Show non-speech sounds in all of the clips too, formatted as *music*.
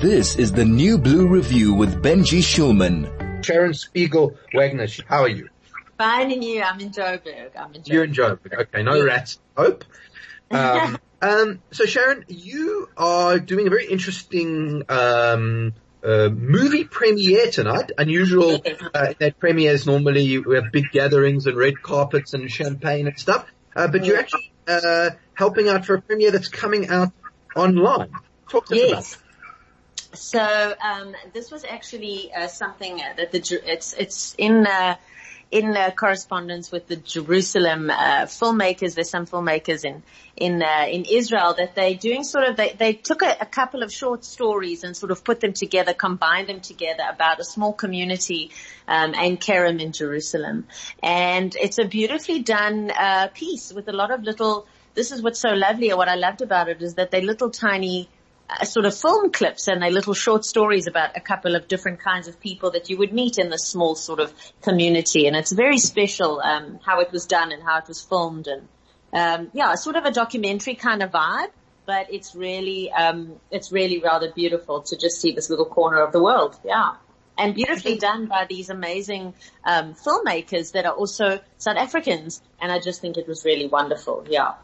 This is the New Blue Review with Benji Shulman. Sharon Spiegel Wagner, how are you? Fine and you, I'm in Joburg. I'm in Joburg. You're in Joburg. Okay, no rats. Hope. Um, *laughs* um, so Sharon, you are doing a very interesting, um, uh, movie premiere tonight. Unusual, uh, that premieres normally we have big gatherings and red carpets and champagne and stuff. Uh, but you're actually, uh, helping out for a premiere that's coming out online. Talk to us about it. So um, this was actually uh, something that the it's it's in uh, in uh, correspondence with the Jerusalem uh, filmmakers. There's some filmmakers in in uh, in Israel that they're doing sort of they they took a, a couple of short stories and sort of put them together, combined them together about a small community um, Ein Kerem in Jerusalem, and it's a beautifully done uh, piece with a lot of little. This is what's so lovely, and what I loved about it is that they're little tiny sort of film clips and they little short stories about a couple of different kinds of people that you would meet in this small sort of community. And it's very special, um, how it was done and how it was filmed and, um, yeah, sort of a documentary kind of vibe, but it's really, um, it's really rather beautiful to just see this little corner of the world. Yeah. And beautifully done by these amazing, um, filmmakers that are also South Africans. And I just think it was really wonderful. Yeah.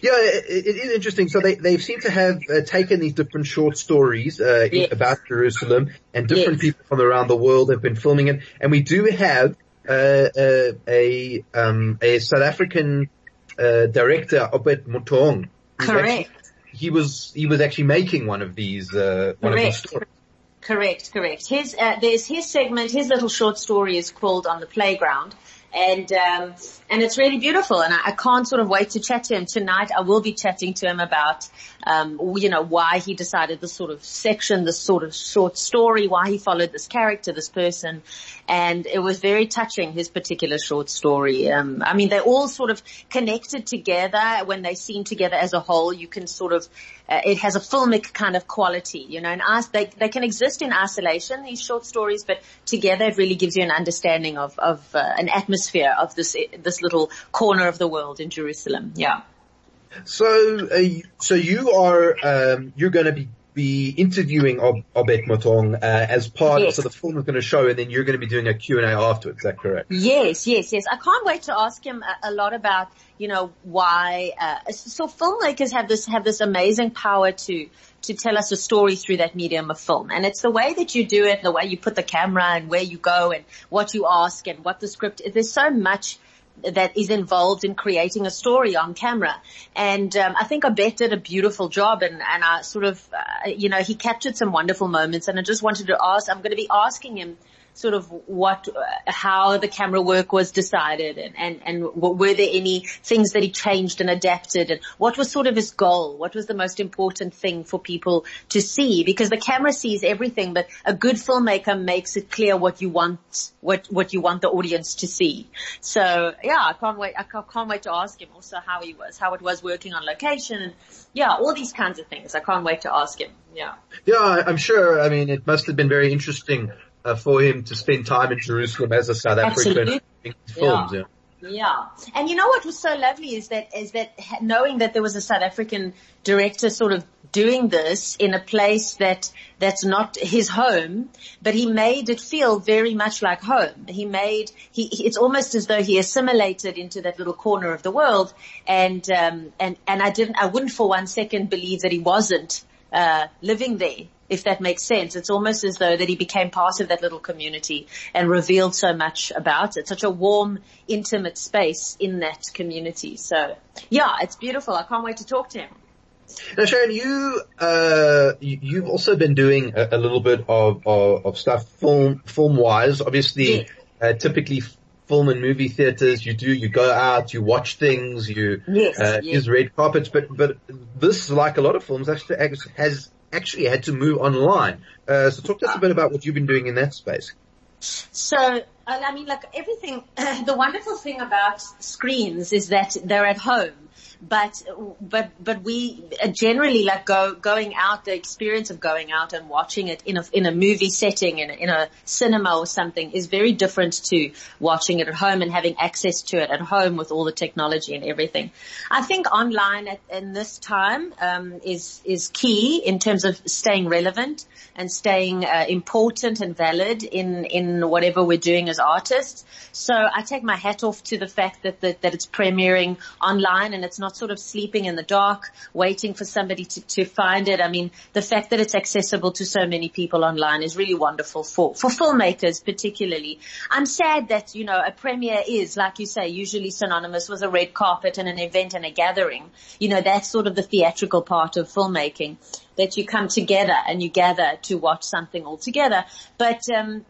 Yeah, it, it is interesting. So they, they seem to have uh, taken these different short stories uh, Yes. about Jerusalem, and different Yes. people from around the world have been filming it. And we do have uh, uh, a um, a South African uh, director, Obed Motong. who's Correct. actually- He was he was actually making one of these uh, one of these stories. Correct, correct. His uh, there's his segment. His little short story is called "On the Playground," and um, and it's really beautiful. And I, I can't sort of wait to chat to him tonight. I will be chatting to him about um, you know why he decided this sort of section, this sort of short story, why he followed this character, this person, and it was very touching. His particular short story. Um, I mean, they're all sort of connected together when they seen together as a whole. You can sort of uh, it has a filmic kind of quality, you know, and us, they, they can exist in isolation, these short stories, but together it really gives you an understanding of, of uh, an atmosphere of this, this little corner of the world in Jerusalem. Yeah. So uh, so you are um, you're going to be be interviewing Ob- Obed Motong uh, as part. Yes. So the film is going to show, and then you're going to be doing a Q and A afterwards. Is that correct? Yes, yes, yes. I can't wait to ask him a, a lot about, you know, why, uh, so filmmakers have this, have this amazing power to, to tell us a story through that medium of film. And it's the way that you do it, the way you put the camera and where you go and what you ask and what the script is. There's so much that is involved in creating a story on camera. And um, I think Obed did a beautiful job and, and I sort of, uh, you know, he captured some wonderful moments and I just wanted to ask, I'm going to be asking him sort of what, uh, how the camera work was decided and, and, and were there any things that he changed and adapted and what was sort of his goal? What was the most important thing for people to see? Because the camera sees everything, but a good filmmaker makes it clear what you want, what, what you want the audience to see. So yeah, I can't wait, I can't wait to ask him also how he was, how it was working on location and yeah, all these kinds of things. I can't wait to ask him. Yeah. Yeah, I'm sure. I mean, it must have been very interesting uh, for him to spend time in Jerusalem as a South African Absolutely. films. Yeah. Yeah. And you know what was so lovely is that, is that knowing that there was a South African director sort of doing this in a place that, that's not his home, but he made it feel very much like home. He made, he- it's almost as though he assimilated into that little corner of the world and, um, and, and I didn't, I wouldn't for one second believe that he wasn't, uh, living there. If that makes sense, it's almost as though that he became part of that little community and revealed so much about it. Such a warm, intimate space in that community. So yeah, it's beautiful. I can't wait to talk to him. Now, Sharon, you uh, you- you've also been doing a, a little bit of, of of stuff film film wise. Obviously, Yeah. uh, typically film and movie theaters, you do you go out, you watch things, you Yes, uh, yes. use red carpets. But but this, like a lot of films, actually has actually had to move online. Uh, so talk to us a bit about what you've been doing in that space. So, I mean, like everything, *clears throat* the wonderful thing about screens is that they're at home. But, but, but we generally like go, going out, the experience of going out and watching it in a, in a movie setting, in a, in a cinema or something is very different to watching it at home and having access to it at home with all the technology and everything. I think online at, in this time, um, is, is key in terms of staying relevant and staying uh, important and valid in, in whatever we're doing as artists. So I take my hat off to the fact that, that, that it's premiering online and it's not sort of sleeping in the dark, waiting for somebody to, to find it. I mean, the fact that it's accessible to so many people online is really wonderful for, for filmmakers particularly. I'm sad that, you know, a premiere is, like you say, usually synonymous with a red carpet and an event and a gathering. You know, that's sort of the theatrical part of filmmaking that you come together and you gather to watch something all together. But um,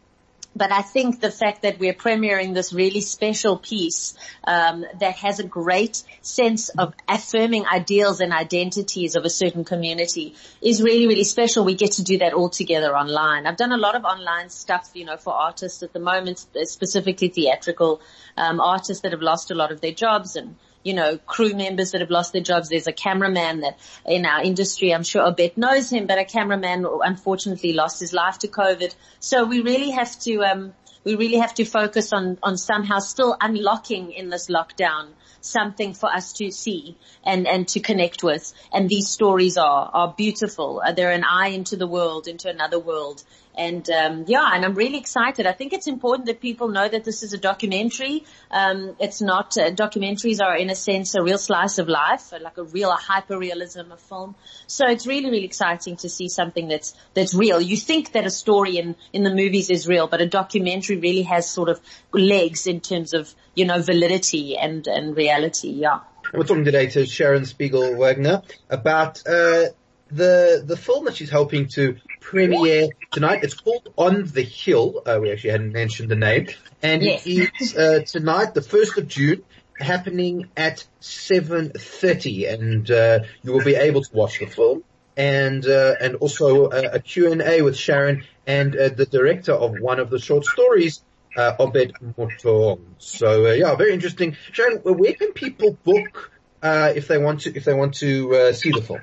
but I think the fact that we're premiering this really special piece um, that has a great sense of affirming ideals and identities of a certain community is really, really special. We get to do that all together online. I've done a lot of online stuff, you know, for artists at the moment, specifically theatrical um, artists that have lost a lot of their jobs and you know, crew members that have lost their jobs. There's a cameraman that in our industry, I'm sure Obed knows him, but a cameraman unfortunately lost his life to COVID. So we really have to, um, we really have to focus on, on somehow still unlocking in this lockdown something for us to see and, and to connect with. And these stories are, are beautiful. Uh, they're an eye into the world, into another world. And um, yeah, and I'm really excited. I think it's important that people know that this is a documentary. Um, it's not uh, documentaries are in a sense a real slice of life, like a real hyper realism of film. So it's really really exciting to see something that's that's real. You think that a story in in the movies is real, but a documentary really has sort of legs in terms of you know validity and and reality. Yeah. We're talking today to Sharon Spiegel Wagner about uh, the the film that she's helping to premiere tonight. It's called On the Hill. Uh, we actually hadn't mentioned the name, and yes. it is uh, tonight, the first of June, happening at seven thirty, and uh, you will be able to watch the film and uh, and also a, a Q and A with Sharon and uh, the director of one of the short stories. Uh, Obed Motong. So yeah, very interesting. Sharon, where can people book if they want to if they want to see the film?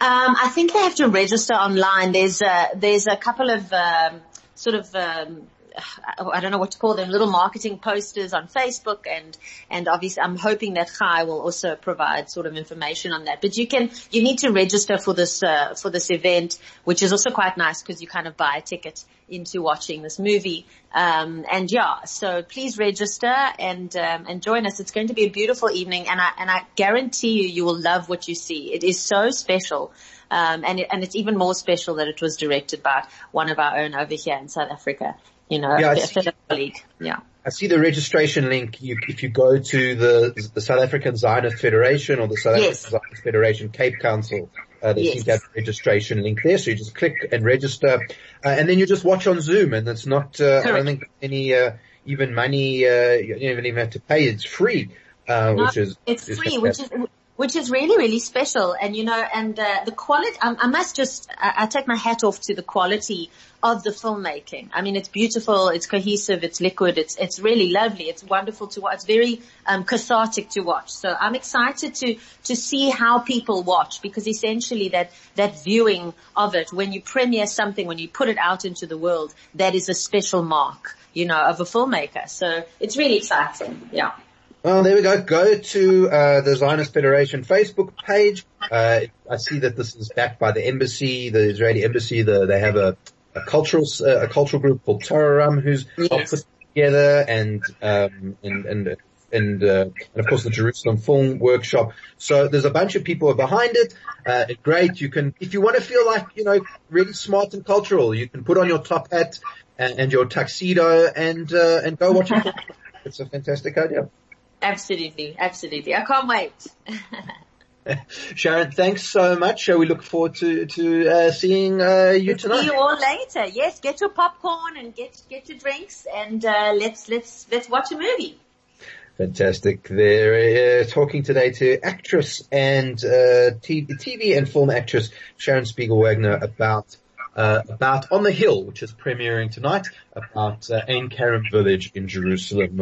Um, I think they have to register online. There's a, there's a couple of um, sort of um, I don't know what to call them, little marketing posters on Facebook and, and obviously I'm hoping that Chai will also provide sort of information on that. But you can, you need to register for this, uh, for this event, which is also quite nice because you kind of buy a ticket into watching this movie. Um, and yeah, so please register and, um, and join us. It's going to be a beautiful evening and I, and I guarantee you, you will love what you see. It is so special. Um, and it, and it's even more special that it was directed by one of our own over here in South Africa you know, yeah, colleague. Yeah. I see the registration link. You, if you go to the the South African Zionist Federation or the South yes. African Zionist Federation Cape Council, uh, they yes. seem to have a registration link there. So you just click and register, uh, and then you just watch on Zoom. And it's not, uh, I don't think any uh, even money. Uh, you don't even have to pay. It's free, uh, no, which is it's free, which is which is really, really special. And you know, and uh, the quality, I, I must just, I, I, take my hat off to the quality of the filmmaking. I mean, it's beautiful, it's cohesive, it's liquid, it's, it's really lovely, it's wonderful to watch, it's very um, cathartic to watch. So I'm excited to, to see how people watch because essentially that, that viewing of it, when you premiere something, when you put it out into the world, that is a special mark, you know, of a filmmaker. So it's really exciting. Yeah. Well, there we go. Go to uh, the Zionist Federation Facebook page. Uh, I see that this is backed by the embassy, the Israeli embassy. The, they have a, a cultural uh, a cultural group called Toraram who's yes. put together, and um, and and and, uh, and of course the Jerusalem Film Workshop. So there's a bunch of people behind it. Uh, great. You can, if you want to feel like you know really smart and cultural, you can put on your top hat and, and your tuxedo and uh, and go watch it. *laughs* It's a fantastic idea. Absolutely, absolutely. I can't wait. *laughs* Sharon, thanks so much. We look forward to to uh, seeing uh, you tonight. See you all later. Yes, get your popcorn and get get your drinks, and uh, let's let's let's watch a movie. Fantastic. They're uh, talking today to actress and uh, TV and film actress Sharon Spiegel Wagner about uh, about On the Hill, which is premiering tonight, about uh, Ein Kerem village in Jerusalem.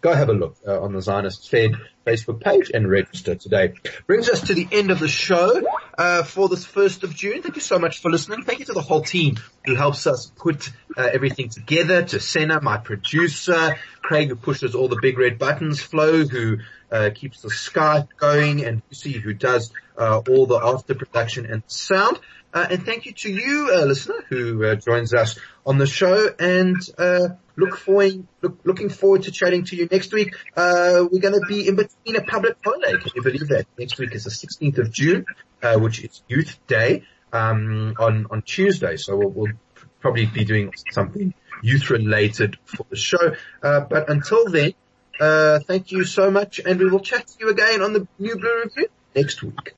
Go have a look uh, on the Zionist Fed Facebook page and register today. Brings us to the end of the show uh, for this first of June. Thank you so much for listening. Thank you to the whole team who helps us put uh, everything together. To Senna, my producer, Craig who pushes all the big red buttons, Flo who uh, keeps the Skype going, and Lucy who does uh, all the after production and sound. Uh, and thank you to you, uh, listener, who joins us on the show. And uh, look forward, look, looking forward to chatting to you next week. Uh, we're going to be in between a public holiday. Can you believe that? Next week is the 16th of June, uh, which is Youth Day um, on on Tuesday. So we'll, we'll, probably be doing something youth related for the show. but until then, thank you so much, and we will chat to you again on the New Blue Review next week.